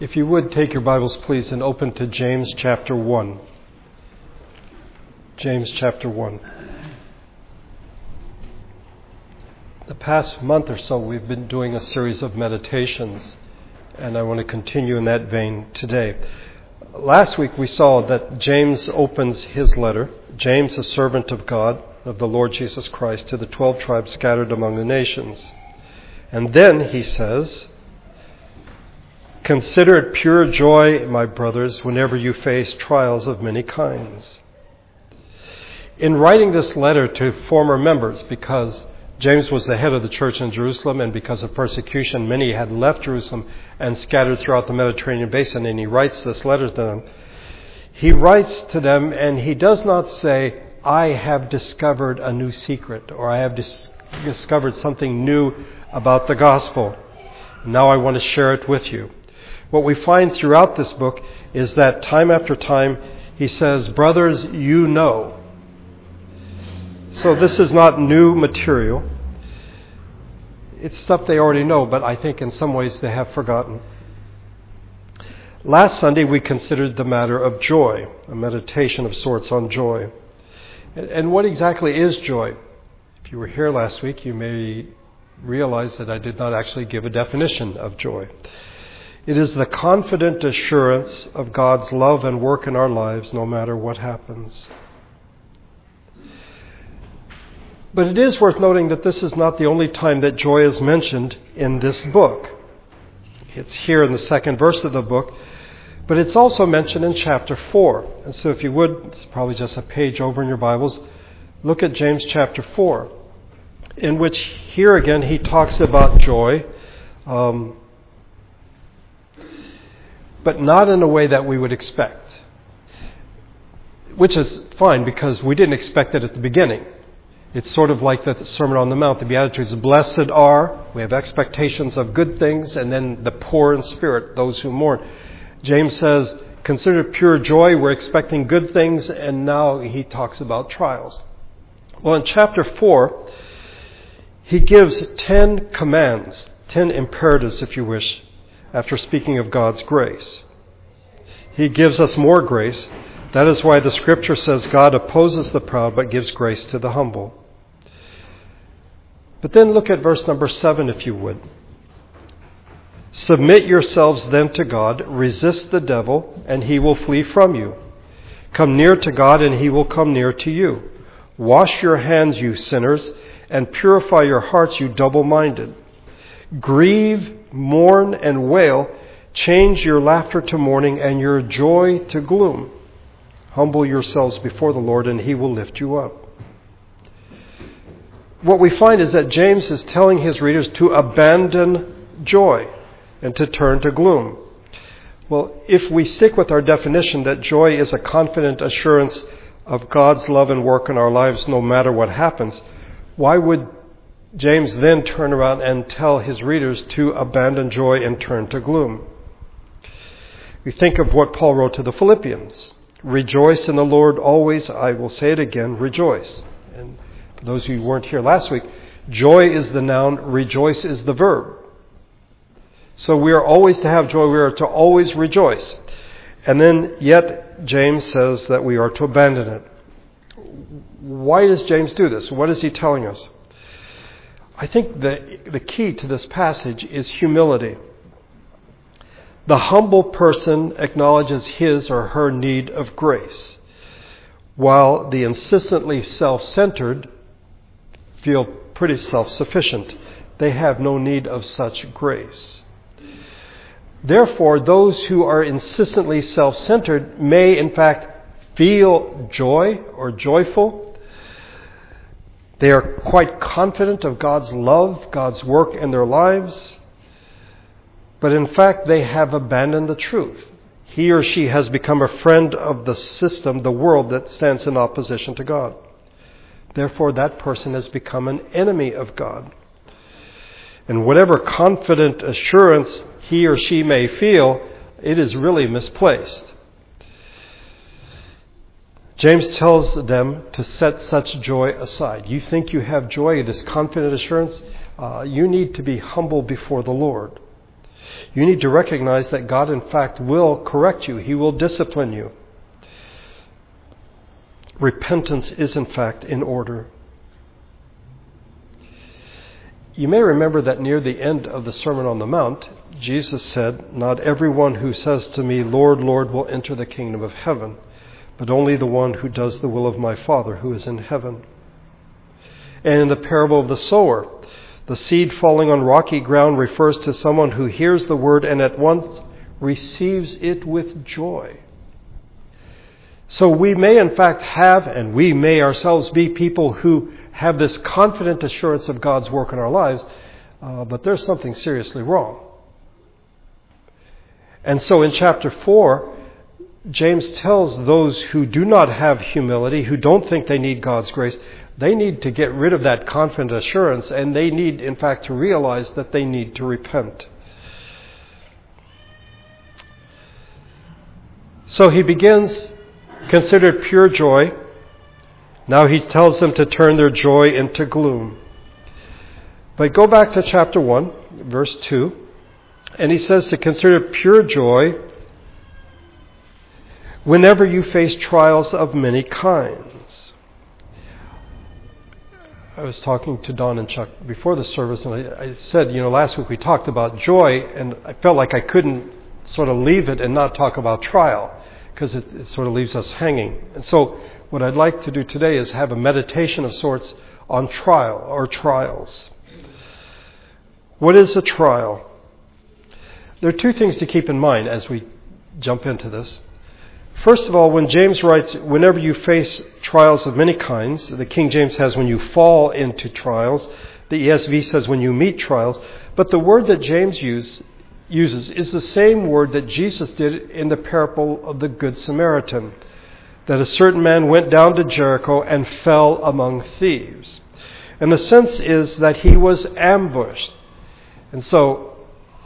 If you would take your Bibles, please, and open to James chapter 1. James chapter 1. The past month or so, we've been doing a series of meditations, and I want to continue in that vein today. Last week, we saw that James opens his letter, James, a servant of God, of the Lord Jesus Christ, to the 12 tribes scattered among the nations. And then he says, Consider it pure joy, my brothers, whenever you face trials of many kinds. In writing this letter to former members, because James was the head of the church in Jerusalem, and because of persecution, many had left Jerusalem and scattered throughout the Mediterranean basin, and he writes this letter to them. He writes to them, and he does not say, I have discovered a new secret, or I have dis- discovered something new about the gospel. Now I want to share it with you. What we find throughout this book is that time after time he says, Brothers, you know. So this is not new material. It's stuff they already know, but I think in some ways they have forgotten. Last Sunday we considered the matter of joy, a meditation of sorts on joy. And what exactly is joy? If you were here last week, you may realize that I did not actually give a definition of joy. It is the confident assurance of God's love and work in our lives no matter what happens. But it is worth noting that this is not the only time that joy is mentioned in this book. It's here in the second verse of the book, but it's also mentioned in chapter 4. And so if you would, it's probably just a page over in your Bibles, look at James chapter 4, in which here again he talks about joy. Um, but not in a way that we would expect. Which is fine because we didn't expect it at the beginning. It's sort of like the Sermon on the Mount, the Beatitudes. Blessed are, we have expectations of good things, and then the poor in spirit, those who mourn. James says, consider pure joy, we're expecting good things, and now he talks about trials. Well, in chapter 4, he gives ten commands, ten imperatives, if you wish, after speaking of God's grace. He gives us more grace. That is why the scripture says God opposes the proud but gives grace to the humble. But then look at verse number 7, if you would. Submit yourselves then to God, resist the devil, and he will flee from you. Come near to God, and he will come near to you. Wash your hands, you sinners, and purify your hearts, you double minded. Grieve mourn and wail, change your laughter to mourning and your joy to gloom. Humble yourselves before the Lord, and he will lift you up. What we find is that James is telling his readers to abandon joy and to turn to gloom. Well, if we stick with our definition that joy is a confident assurance of God's love and work in our lives no matter what happens, why would James then turn around and tell his readers to abandon joy and turn to gloom. We think of what Paul wrote to the Philippians. Rejoice in the Lord always. I will say it again, rejoice. And for those of you who weren't here last week, joy is the noun, rejoice is the verb. So we are always to have joy, we are to always rejoice. And then, yet, James says that we are to abandon it. Why does James do this? What is he telling us? I think the, the key to this passage is humility. The humble person acknowledges his or her need of grace, while the insistently self centered feel pretty self sufficient. They have no need of such grace. Therefore, those who are insistently self centered may, in fact, feel joy or joyful they are quite confident of God's love, God's work in their lives, but in fact they have abandoned the truth. He or she has become a friend of the system, the world that stands in opposition to God. Therefore, that person has become an enemy of God. And whatever confident assurance he or she may feel, it is really misplaced. James tells them to set such joy aside. You think you have joy, this confident assurance? Uh, you need to be humble before the Lord. You need to recognize that God, in fact, will correct you, He will discipline you. Repentance is, in fact, in order. You may remember that near the end of the Sermon on the Mount, Jesus said, Not everyone who says to me, Lord, Lord, will enter the kingdom of heaven, but only the one who does the will of my Father who is in heaven. And in the parable of the sower, the seed falling on rocky ground refers to someone who hears the word and at once receives it with joy. So we may, in fact, have, and we may ourselves be people who have this confident assurance of God's work in our lives, uh, but there's something seriously wrong. And so in chapter 4, James tells those who do not have humility, who don't think they need God's grace, they need to get rid of that confident assurance, and they need, in fact, to realize that they need to repent. So he begins, considered pure joy now he tells them to turn their joy into gloom. But go back to chapter 1, verse 2, and he says to consider pure joy whenever you face trials of many kinds. I was talking to Don and Chuck before the service, and I, I said, you know, last week we talked about joy, and I felt like I couldn't sort of leave it and not talk about trial because it, it, sort of leaves us hanging. And so what I'd like to do today is have a meditation of sorts on trial or trials. What is a trial? There are two things to keep in mind as we jump into this. First of all, when James writes, whenever you face trials of many kinds, the King James has when you fall into trials, the ESV says when you meet trials, but the word that James use, uses is the same word that Jesus did in the parable of the Good Samaritan that a certain man went down to Jericho and fell among thieves. And the sense is that he was ambushed. And so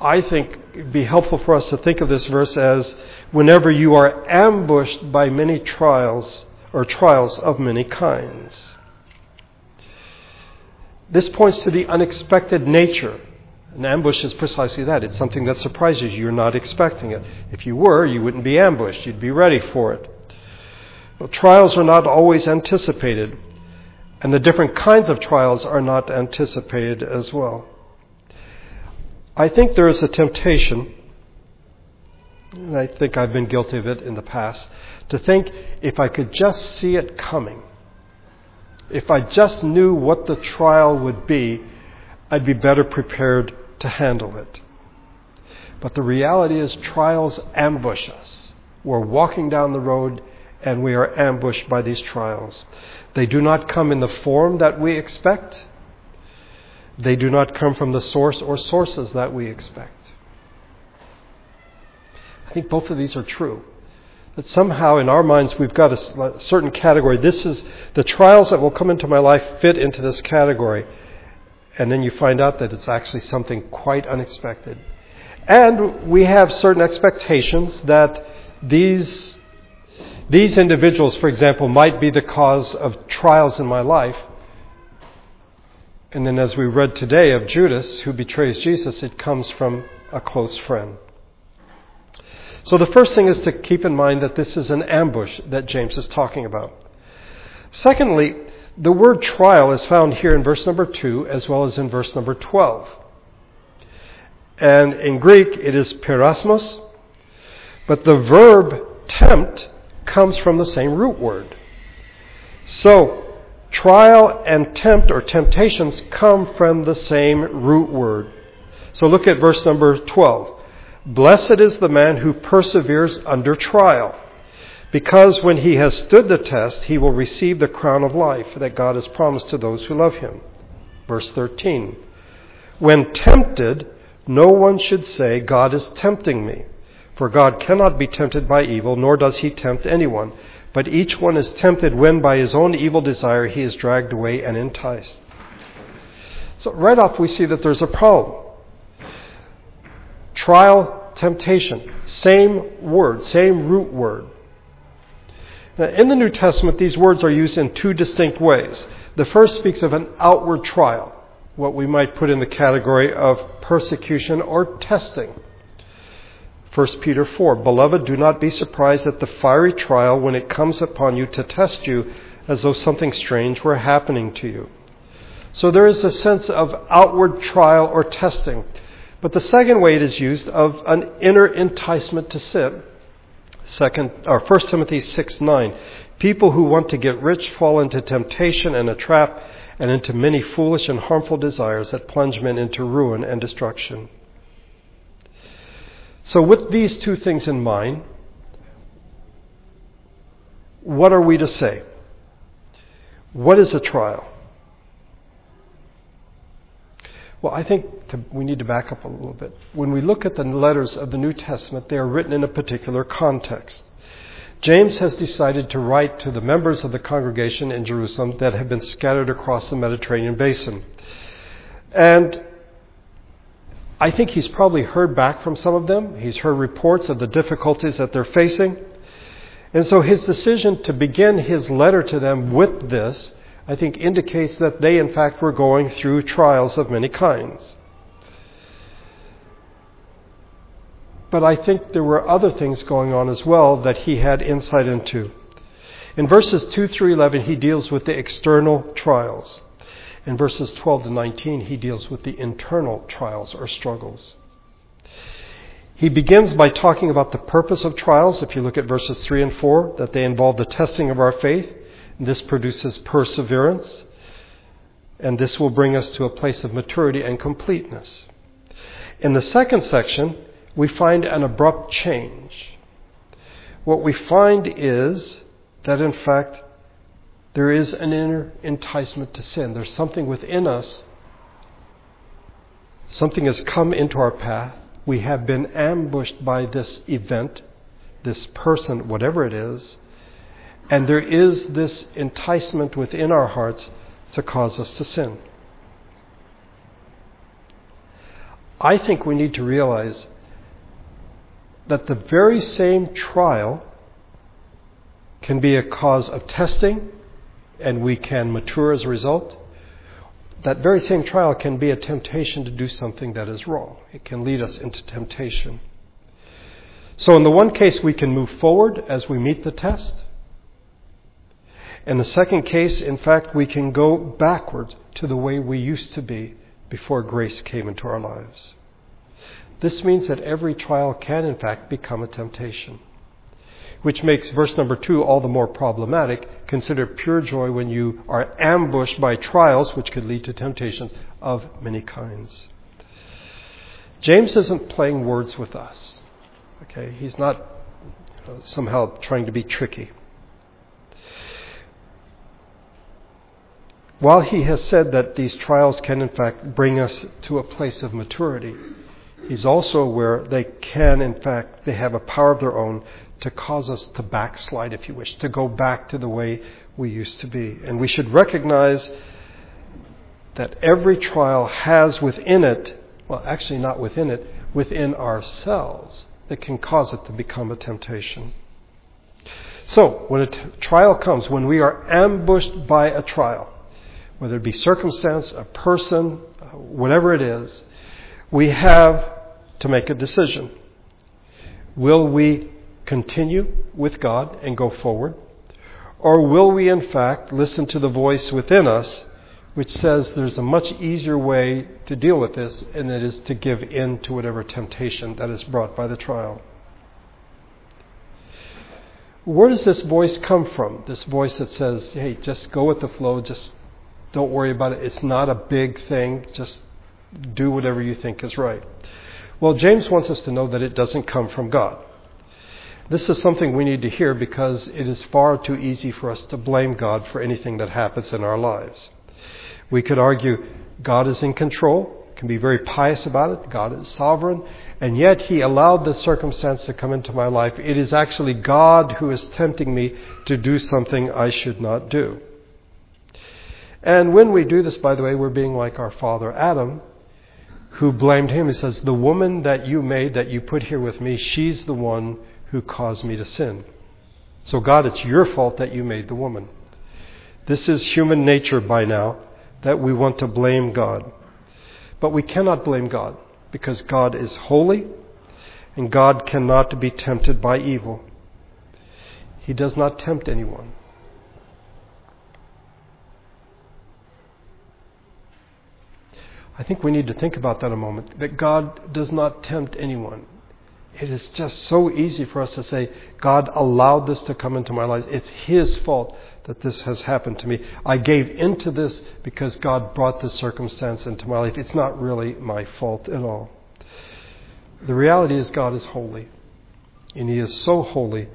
I think it'd be helpful for us to think of this verse as whenever you are ambushed by many trials or trials of many kinds. This points to the unexpected nature. An ambush is precisely that. It's something that surprises you. You're not expecting it. If you were, you wouldn't be ambushed. You'd be ready for it. Well, trials are not always anticipated, and the different kinds of trials are not anticipated as well. I think there is a temptation, and I think I've been guilty of it in the past, to think if I could just see it coming, if I just knew what the trial would be, I'd be better prepared to handle it. But the reality is, trials ambush us. We're walking down the road and we are ambushed by these trials. They do not come in the form that we expect. They do not come from the source or sources that we expect. I think both of these are true. That somehow in our minds we've got a, certain category. This is the trials that will come into my life fit into this category. And then you find out that it's actually something quite unexpected. And we have certain expectations that these these individuals, for example, might be the cause of trials in my life. And then, as we read today of Judas, who betrays Jesus, it comes from a close friend. So, the first thing is to keep in mind that this is an ambush that James is talking about. Secondly, the word trial is found here in verse number 2 as well as in verse number 12. And in Greek, it is peirasmos, but the verb tempt comes from the same root word. So, trial and tempt or temptations come from the same root word. So look at verse number 12. Blessed is the man who perseveres under trial, because when he has stood the test, he will receive the crown of life that God has promised to those who love him. Verse 13. When tempted, no one should say, God is tempting me. For God cannot be tempted by evil, nor does he tempt anyone. But each one is tempted when by his own evil desire he is dragged away and enticed. So, right off, we see that there's a problem. Trial, temptation, same word, same root word. Now, in the New Testament, these words are used in two distinct ways. The first speaks of an outward trial, what we might put in the category of persecution or testing. 1 Peter 4 Beloved, do not be surprised at the fiery trial when it comes upon you to test you as though something strange were happening to you. So there is a sense of outward trial or testing. But the second way it is used of an inner enticement to sin. Second or 1 Timothy 6 9. People who want to get rich fall into temptation and a trap and into many foolish and harmful desires that plunge men into ruin and destruction. So, with these two things in mind, what are we to say? What is a trial? Well, I think to, we need to back up a little bit. When we look at the letters of the New Testament, they are written in a particular context. James has decided to write to the members of the congregation in Jerusalem that have been scattered across the Mediterranean basin. And I think he's probably heard back from some of them. He's heard reports of the difficulties that they're facing. And so his decision to begin his letter to them with this, I think, indicates that they, in fact, were going through trials of many kinds. But I think there were other things going on as well that he had insight into. In verses 2 through 11, he deals with the external trials. In verses 12 to 19, he deals with the internal trials or struggles. He begins by talking about the purpose of trials. If you look at verses 3 and 4, that they involve the testing of our faith. And this produces perseverance. And this will bring us to a place of maturity and completeness. In the second section, we find an abrupt change. What we find is that, in fact, there is an inner enticement to sin. There's something within us. Something has come into our path. We have been ambushed by this event, this person, whatever it is. And there is this enticement within our hearts to cause us to sin. I think we need to realize that the very same trial can be a cause of testing and we can mature as a result, that very same trial can be a temptation to do something that is wrong. It can lead us into temptation. So, in the one case, we can move forward as we meet the test. In the second case, in fact, we can go backwards to the way we used to be before grace came into our lives. This means that every trial can, in fact, become a temptation which makes verse number two all the more problematic. Consider pure joy when you are ambushed by trials, which could lead to temptations of many kinds. James isn't playing words with us. Okay, he's not you know, somehow trying to be tricky. While he has said that these trials can, in fact, bring us to a place of maturity, he's also aware they can, in fact, they have a power of their own to cause us to backslide, if you wish, to go back to the way we used to be. And we should recognize that every trial has within it, well, actually not within it, within ourselves, that can cause it to become a temptation. So, when a t- trial comes, when we are ambushed by a trial, whether it be circumstance, a person, uh, whatever it is, we have to make a decision. Will we continue with God and go forward? Or will we, in fact, listen to the voice within us which says there's a much easier way to deal with this, and it is to give in to whatever temptation that is brought by the trial? Where does this voice come from? This voice that says, hey, just go with the flow, just don't worry about it. It's not a big thing, just do whatever you think is right. Well, James wants us to know that it doesn't come from God. This is something we need to hear because it is far too easy for us to blame God for anything that happens in our lives. We could argue God is in control, can be very pious about it, God is sovereign, and yet He allowed this circumstance to come into my life. It is actually God who is tempting me to do something I should not do. And when we do this, by the way, we're being like our father Adam, who blamed him. He says, The woman that you made, that you put here with me, she's the one who caused me to sin. So, God, it's your fault that you made the woman. This is human nature by now, that we want to blame God. But we cannot blame God because God is holy and God cannot be tempted by evil. He does not tempt anyone. I think we need to think about that a moment that God does not tempt anyone. It is just so easy for us to say, God allowed this to come into my life. It's His fault that this has happened to me. I gave into this because God brought this circumstance into my life. It's not really my fault at all. The reality is, God is holy. And He is so holy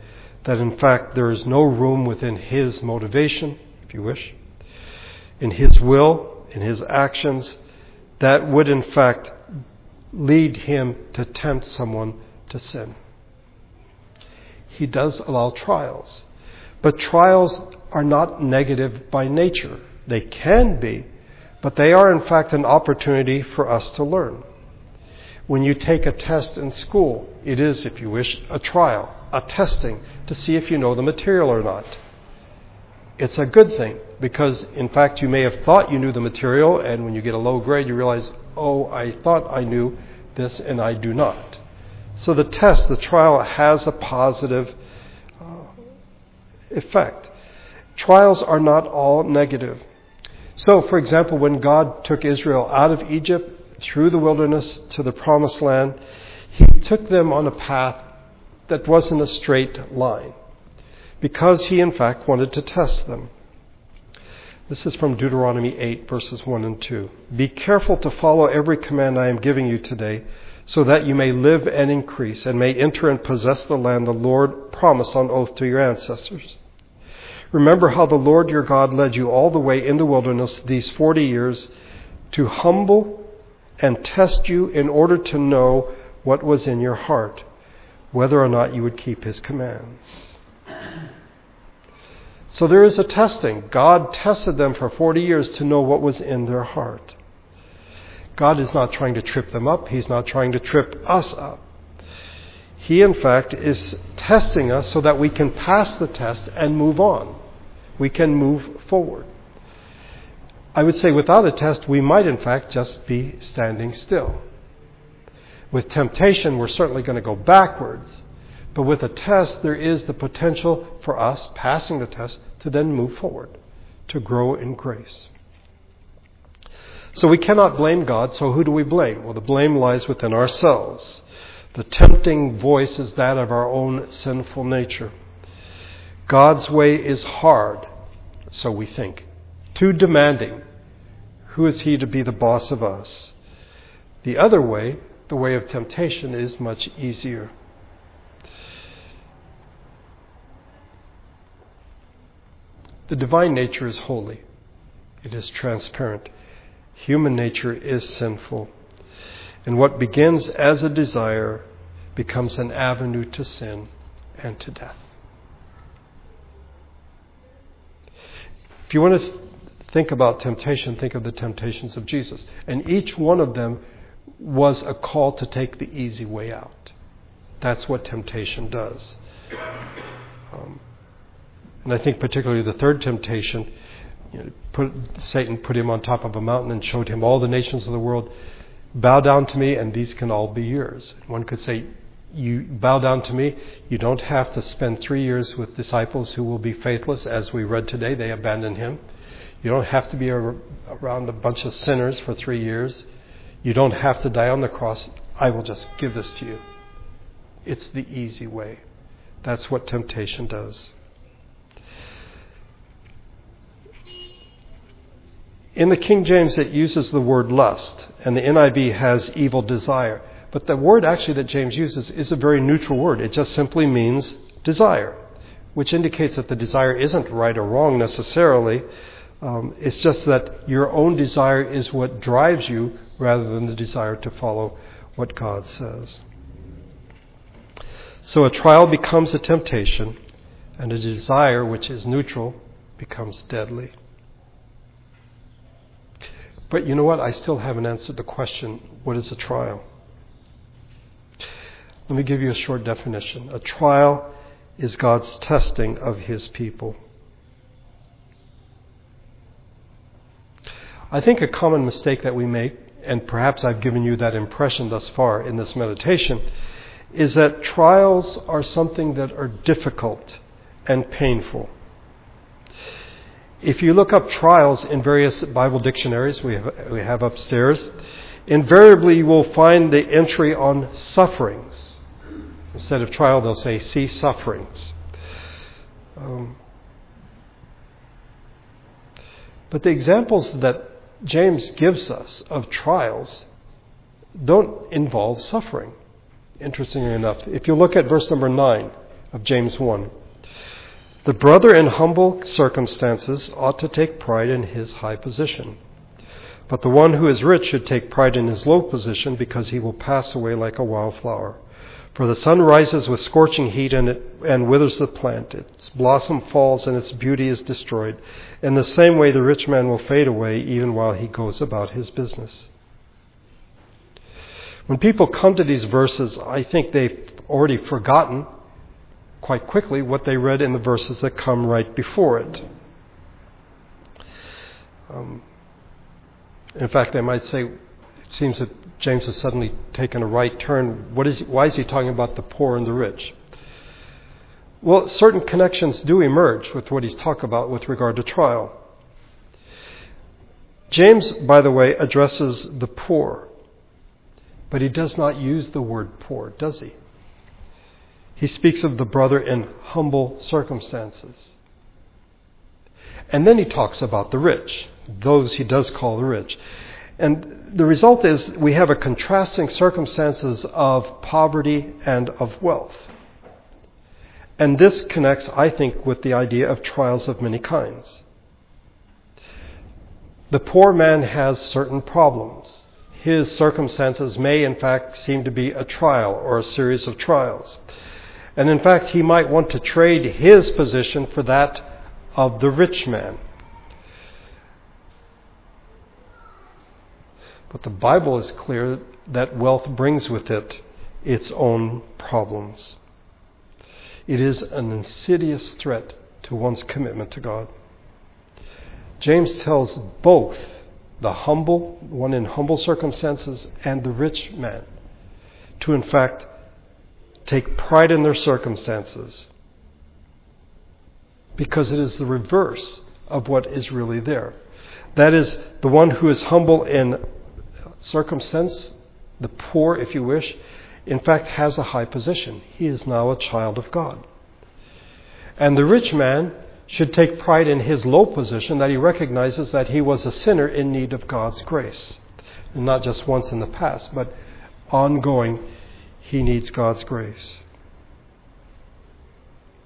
that, in fact, there is no room within His motivation, if you wish, in His will, in His actions, that would, in fact, lead Him to tempt someone to sin. He does allow trials. But trials are not negative by nature. They can be, but they are in fact an opportunity for us to learn. When you take a test in school, it is, if you wish, a trial, a testing to see if you know the material or not. It's a good thing because, in fact, you may have thought you knew the material, and when you get a low grade, you realize, oh, I thought I knew this and I do not. So the test, the trial, has a positive uh, effect. Trials are not all negative. So, for example, when God took Israel out of Egypt, through the wilderness to the promised land, he took them on a path that wasn't a straight line because he, in fact, wanted to test them. This is from Deuteronomy 8, verses 1 and 2. Be careful to follow every command I am giving you today, so that you may live and increase, and may enter and possess the land the Lord promised on oath to your ancestors. Remember how the Lord your God led you all the way in the wilderness these forty years to humble and test you in order to know what was in your heart, whether or not you would keep his commands. So there is a testing. God tested them for 40 years to know what was in their heart. God is not trying to trip them up, He's not trying to trip us up. He, in fact, is testing us so that we can pass the test and move on. We can move forward. I would say without a test, we might in fact just be standing still. With temptation, we're certainly going to go backwards. But with a test, there is the potential for us, passing the test, to then move forward, to grow in grace. So we cannot blame God, so who do we blame? Well, the blame lies within ourselves. The tempting voice is that of our own sinful nature. God's way is hard, so we think, too demanding, who is he to be the boss of us? The other way, the way of temptation, is much easier. The divine nature is holy, it is transparent. Human nature is sinful. And what begins as a desire becomes an avenue to sin and to death. If you want to think about temptation, think of the temptations of Jesus. And each one of them was a call to take the easy way out. That's what temptation does. Um, and I think particularly the third temptation, you know, put, Satan put him on top of a mountain and showed him all the nations of the world. Bow down to me, and these can all be yours. One could say, You bow down to me. You don't have to spend three years with disciples who will be faithless, as we read today. They abandon him. You don't have to be around a bunch of sinners for three years. You don't have to die on the cross. I will just give this to you. It's the easy way. That's what temptation does. In the King James, it uses the word lust, and the NIV has evil desire. But the word actually that James uses is a very neutral word. It just simply means desire, which indicates that the desire isn't right or wrong necessarily, um, it's just that your own desire is what drives you rather than the desire to follow what God says. So a trial becomes a temptation, and a desire which is neutral becomes deadly. But you know what? I still haven't answered the question what is a trial? Let me give you a short definition. A trial is God's testing of his people. I think a common mistake that we make, and perhaps I've given you that impression thus far in this meditation, is that trials are something that are difficult and painful. If you look up trials in various Bible dictionaries we have, we have upstairs, invariably you will find the entry on sufferings. Instead of trial, they'll say, see sufferings. Um, but the examples that James gives us of trials don't involve suffering, interestingly enough. If you look at verse number 9 of James 1, the brother in humble circumstances ought to take pride in his high position. But the one who is rich should take pride in his low position because he will pass away like a wildflower. For the sun rises with scorching heat and, it, and withers the plant. Its blossom falls and its beauty is destroyed. In the same way, the rich man will fade away even while he goes about his business. When people come to these verses, I think they've already forgotten quite quickly what they read in the verses that come right before it. Um, in fact, they might say, it seems that James has suddenly taken a right turn. What is, why is he talking about the poor and the rich? Well, certain connections do emerge with what he's talking about with regard to trial. James, by the way, addresses the poor, but he does not use the word poor, does he? He speaks of the brother in humble circumstances. And then he talks about the rich, those he does call the rich. And the result is we have a contrasting circumstances of poverty and of wealth. And this connects, I think, with the idea of trials of many kinds. The poor man has certain problems. His circumstances may, in fact, seem to be a trial or a series of trials. And in fact, he might want to trade his position for that of the rich man. But the Bible is clear that wealth brings with it its own problems. It is an insidious threat to one's commitment to God. James tells both the humble, one in humble circumstances, and the rich man to, in fact, take pride in their circumstances because it is the reverse of what is really there. That is, the one who is humble in circumstance, the poor, if you wish, in fact has a high position. He is now a child of God. And the rich man should take pride in his low position that he recognizes that he was a sinner in need of God's grace. And not just once in the past, but ongoing, he needs God's grace.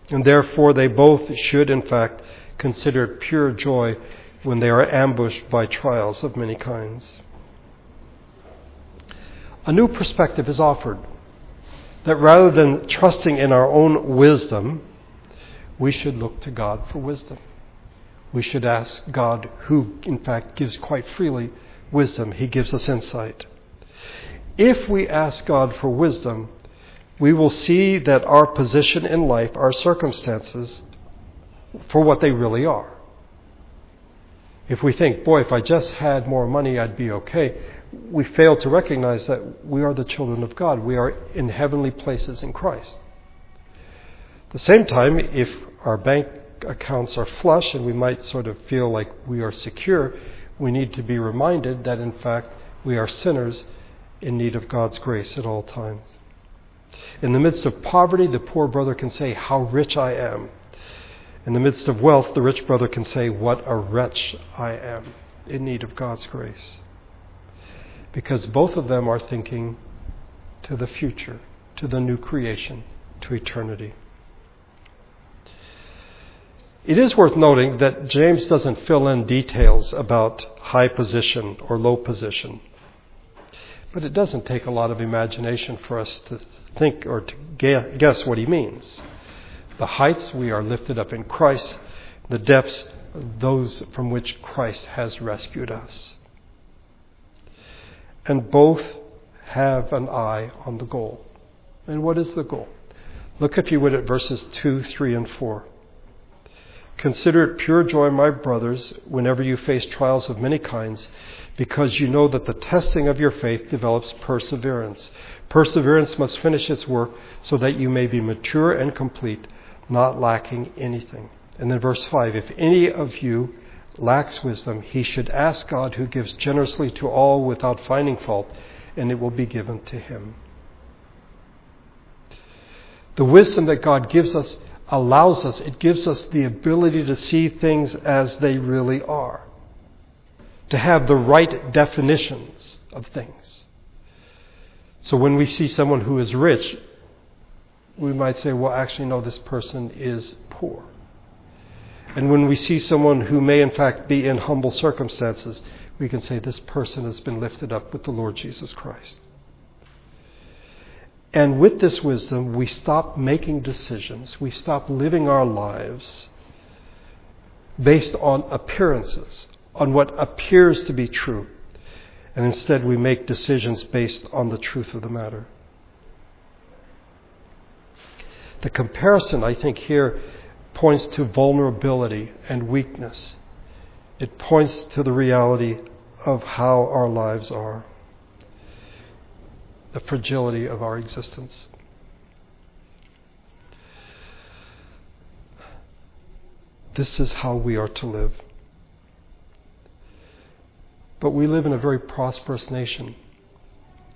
And therefore, they both should, in fact, consider pure joy when they are ambushed by trials of many kinds a new perspective is offered. That rather than trusting in our own wisdom, we should look to God for wisdom. We should ask God, who in fact gives quite freely wisdom, He gives us insight. If we ask God for wisdom, we will see that our position in life, our circumstances, for what they really are. If we think, boy, if I just had more money, I'd be okay, we fail to recognize that we are the children of God. We are in heavenly places in Christ. At the same time, if our bank accounts are flush and we might sort of feel like we are secure, we need to be reminded that in fact we are sinners in need of God's grace at all times. In the midst of poverty, the poor brother can say, How rich I am. In the midst of wealth, the rich brother can say, What a wretch I am in need of God's grace because both of them are thinking to the future, to the new creation, to eternity. It is worth noting that James doesn't fill in details about high position or low position. But it doesn't take a lot of imagination for us to think or to guess what he means. The heights, we are lifted up in Christ. The depths, those from which Christ has rescued us and both have an eye on the goal. And what is the goal? Look, if you would, at verses 2, 3, and 4. Consider it pure joy, my brothers, whenever you face trials of many kinds, because you know that the testing of your faith develops perseverance. Perseverance must finish its work so that you may be mature and complete, not lacking anything. And then verse 5 If any of you lacks wisdom, he should ask God, who gives generously to all without finding fault, and it will be given to him. The wisdom that God gives us allows us, it gives us the ability to see things as they really are, to have the right definitions of things. So when we see someone who is rich, we might say, well, actually, no, this person is poor. And when we see someone who may, in fact, be in humble circumstances, we can say, this person has been lifted up with the Lord Jesus Christ. And with this wisdom, we stop making decisions. We stop living our lives based on appearances, on what appears to be true. And instead, we make decisions based on the truth of the matter. The comparison, I think, here points to vulnerability and weakness. It points to the reality of how our lives are the fragility of our existence. This is how we are to live. But we live in a very prosperous nation.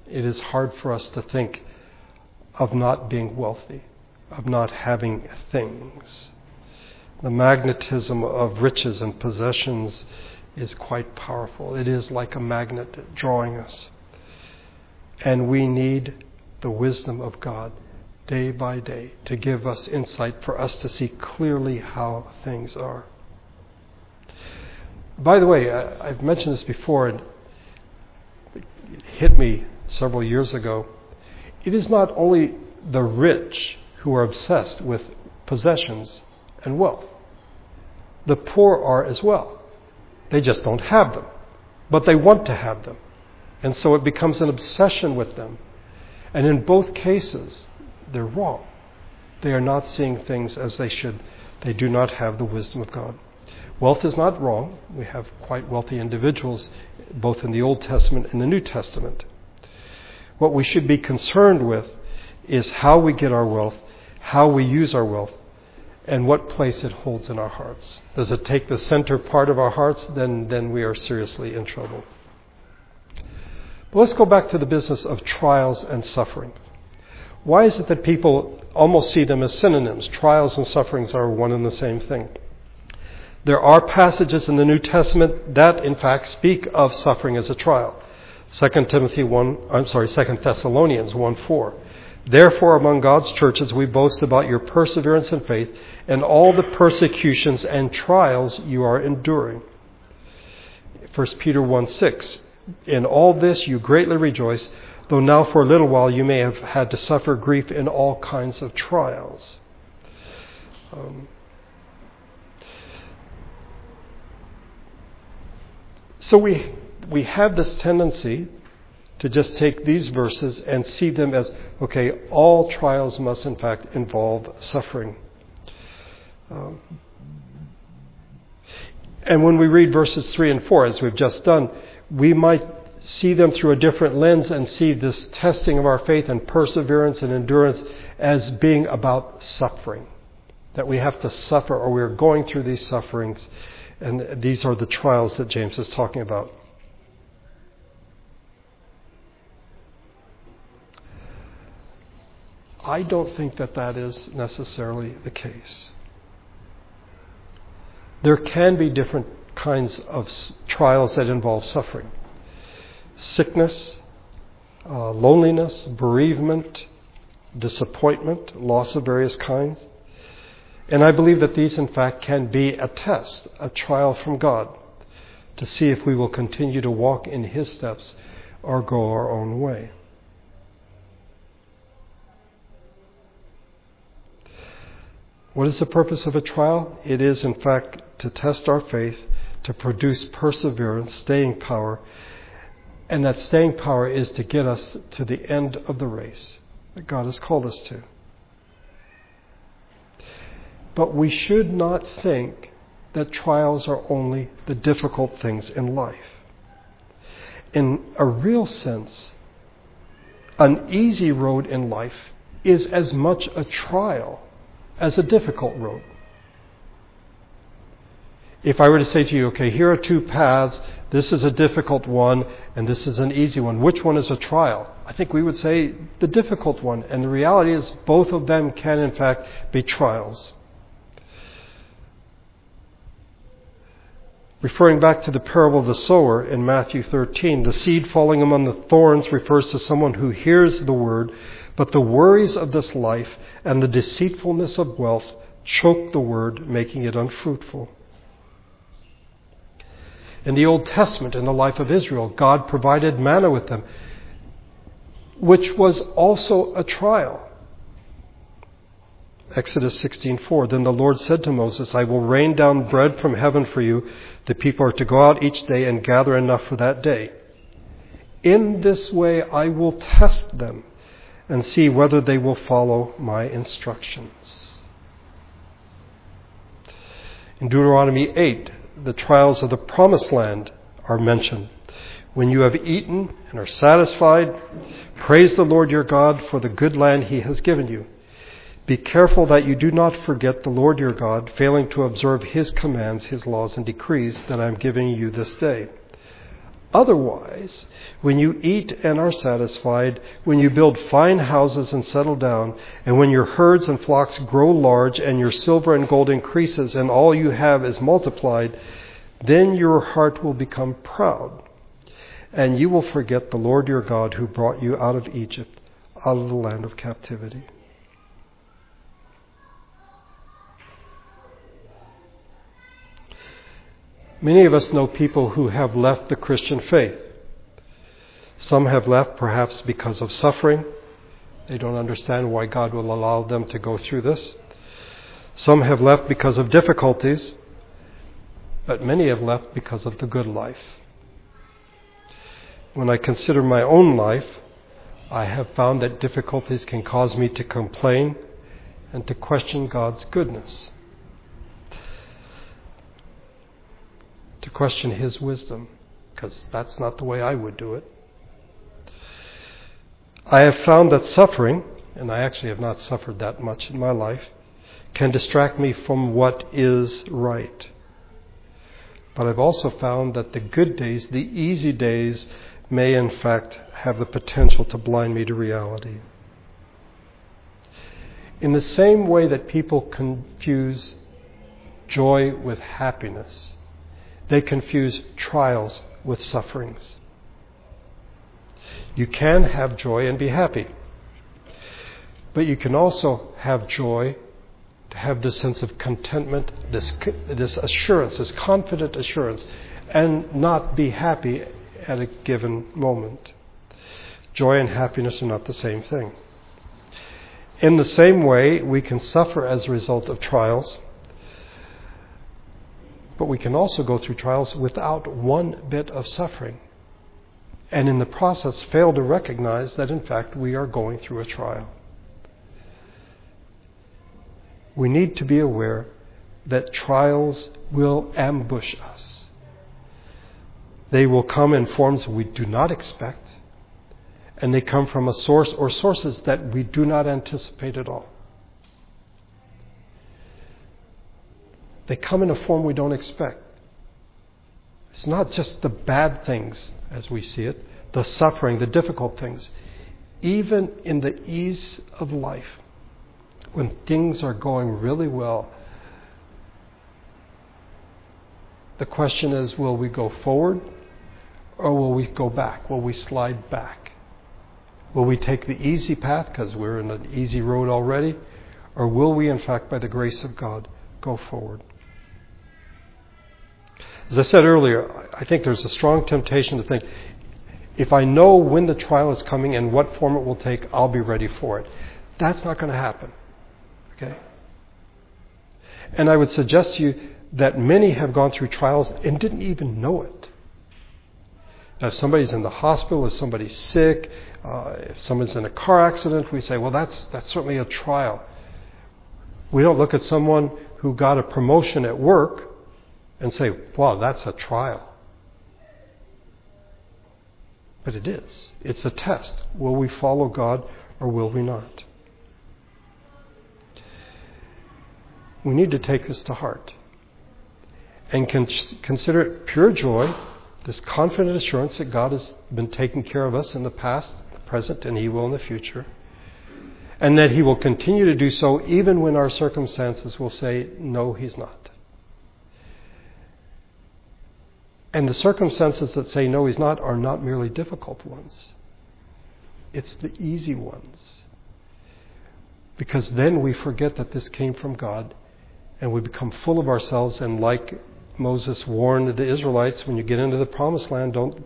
It is hard for us to think of not being wealthy, of not having things. The magnetism of riches and possessions is quite powerful. It is like a magnet drawing us. And we need the wisdom of God day by day to give us insight for us to see clearly how things are. By the way, uh, I've mentioned this before, and it hit me several years ago. It is not only the rich who are obsessed with possessions and wealth, the poor are as well. They just don't have them, but they want to have them. And so it becomes an obsession with them. And in both cases, they're wrong. They are not seeing things as they should. They do not have the wisdom of God. Wealth is not wrong. We have quite wealthy individuals, both in the Old Testament and the New Testament. What we should be concerned with is how we get our wealth, how we use our wealth, and what place it holds in our hearts. Does it take the center part of our hearts? Then, then we are seriously in trouble. But let's go back to the business of trials and suffering. Why is it that people almost see them as synonyms? Trials and sufferings are one and the same thing. There are passages in the New Testament that, in fact, speak of suffering as a trial. 2 Timothy 1, I'm sorry, 2 Thessalonians 1 4. Therefore, among God's churches, we boast about your perseverance and faith and all the persecutions and trials you are enduring. 1 Peter 1 6. In all this you greatly rejoice, though now for a little while you may have had to suffer grief in all kinds of trials. Um, so we, we have this tendency to just take these verses and see them as okay, all trials must in fact involve suffering. Um, and when we read verses 3 and 4, as we've just done, we might see them through a different lens and see this testing of our faith and perseverance and endurance as being about suffering. That we have to suffer or we're going through these sufferings. And these are the trials that James is talking about. I don't think that that is necessarily the case. There can be different kinds of trials that involve suffering sickness, uh, loneliness, bereavement, disappointment, loss of various kinds. And I believe that these, in fact, can be a test, a trial from God, to see if we will continue to walk in His steps or go our own way. What is the purpose of a trial? It is, in fact, to test our faith to produce perseverance, staying power. And that staying power is to get us to the end of the race that God has called us to. But we should not think that trials are only the difficult things in life. In a real sense, an easy road in life is as much a trial as a difficult road. If I were to say to you, okay, here are two paths, this is a difficult one and this is an easy one, which one is a trial? I think we would say the difficult one. And the reality is, both of them can, in fact, be trials. Referring back to the parable of the sower in Matthew 13, the seed falling among the thorns refers to someone who hears the word, but the worries of this life and the deceitfulness of wealth choke the word, making it unfruitful. In the Old Testament, in the life of Israel, God provided manna with them, which was also a trial. Exodus 16:4 Then the Lord said to Moses, I will rain down bread from heaven for you. The people are to go out each day and gather enough for that day. In this way I will test them and see whether they will follow my instructions. In Deuteronomy 8, the trials of the promised land are mentioned. When you have eaten and are satisfied, praise the Lord your God for the good land he has given you. Be careful that you do not forget the Lord your God, failing to observe his commands, his laws, and decrees that I am giving you this day. Otherwise, when you eat and are satisfied, when you build fine houses and settle down, and when your herds and flocks grow large, and your silver and gold increases, and all you have is multiplied, then your heart will become proud, and you will forget the Lord your God who brought you out of Egypt, out of the land of captivity. Many of us know people who have left the Christian faith. Some have left perhaps because of suffering. They don't understand why God will allow them to go through this. Some have left because of difficulties, but many have left because of the good life. When I consider my own life, I have found that difficulties can cause me to complain and to question God's goodness. To question his wisdom, because that's not the way I would do it. I have found that suffering, and I actually have not suffered that much in my life, can distract me from what is right. But I've also found that the good days, the easy days, may in fact have the potential to blind me to reality. In the same way that people confuse joy with happiness, they confuse trials with sufferings. You can have joy and be happy. But you can also have joy, to have this sense of contentment, this, this assurance, this confident assurance, and not be happy at a given moment. Joy and happiness are not the same thing. In the same way, we can suffer as a result of trials but we can also go through trials without one bit of suffering. And in the process, fail to recognize that in fact we are going through a trial. We need to be aware that trials will ambush us. They will come in forms we do not expect, and they come from a source or sources that we do not anticipate at all. They come in a form we don't expect. It's not just the bad things as we see it, the suffering, the difficult things. Even in the ease of life, when things are going really well, the question is will we go forward or will we go back? Will we slide back? Will we take the easy path because we're in an easy road already? Or will we, in fact, by the grace of God, go forward? As I said earlier, I think there's a strong temptation to think if I know when the trial is coming and what form it will take, I'll be ready for it. That's not going to happen. Okay? And I would suggest to you that many have gone through trials and didn't even know it. Now, if somebody's in the hospital, if somebody's sick, uh, if someone's in a car accident, we say, well, that's, that's certainly a trial. We don't look at someone who got a promotion at work and say, wow, that's a trial. But it is. It's a test. Will we follow God or will we not? We need to take this to heart and con- consider it pure joy, this confident assurance that God has been taking care of us in the past, the present, and He will in the future, and that He will continue to do so even when our circumstances will say, no, He's not. And the circumstances that say no, he's not, are not merely difficult ones. It's the easy ones. Because then we forget that this came from God and we become full of ourselves and like Moses warned the Israelites when you get into the promised land, don't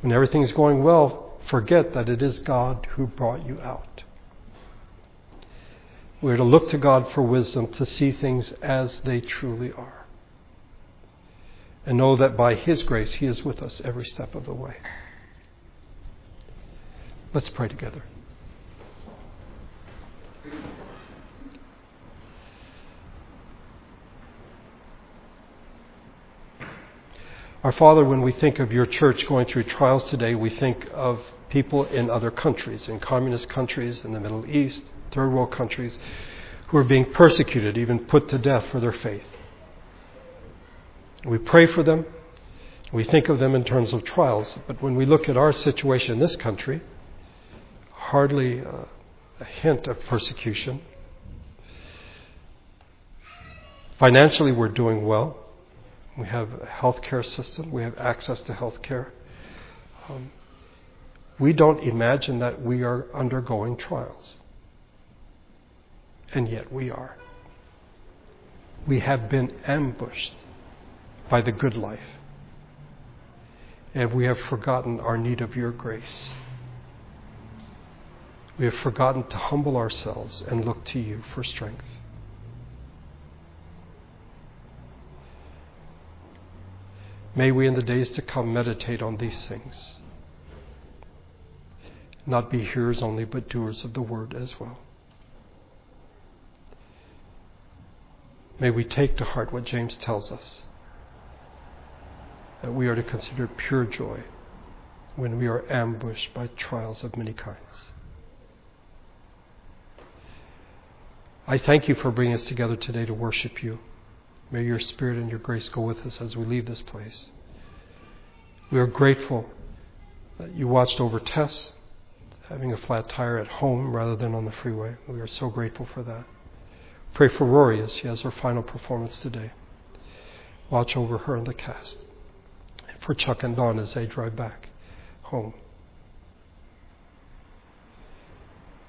when everything's going well, forget that it is God who brought you out. We're to look to God for wisdom to see things as they truly are and know that by His grace He is with us every step of the way. Let's pray together. Our Father, when we think of your church going through trials today, we think of people in other countries, in communist countries, in the Middle East, third world countries, who are being persecuted, even put to death for their faith. We pray for them. We think of them in terms of trials. But when we look at our situation in this country, hardly uh, a hint of persecution. Financially, we're doing well. We have a health care system, we have access to health care. Um, we don't imagine that we are undergoing trials. And yet we are. We have been ambushed by the good life. And we have forgotten our need of your grace. We have forgotten to humble ourselves and look to you for strength. May we in the days to come meditate on these things. Not be hearers only, but doers of the word as well. May we take to heart what James tells us that we are to consider pure joy when we are ambushed by trials of many kinds. I thank you for bringing us together today to worship you. May your Spirit and your grace go with us as we leave this place. We are grateful that you watched over Tess having a flat tire at home rather than on the freeway. We are so grateful for that. Pray for Rory as she has her final performance today. Watch over her and the cast for Chuck and Don as they drive back home.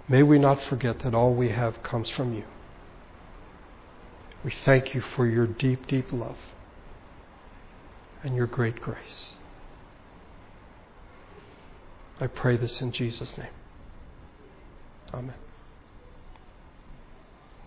May we not forget that all we have comes from you. We thank you for your deep, deep love and your great grace. I pray this in Jesus' name. Amen.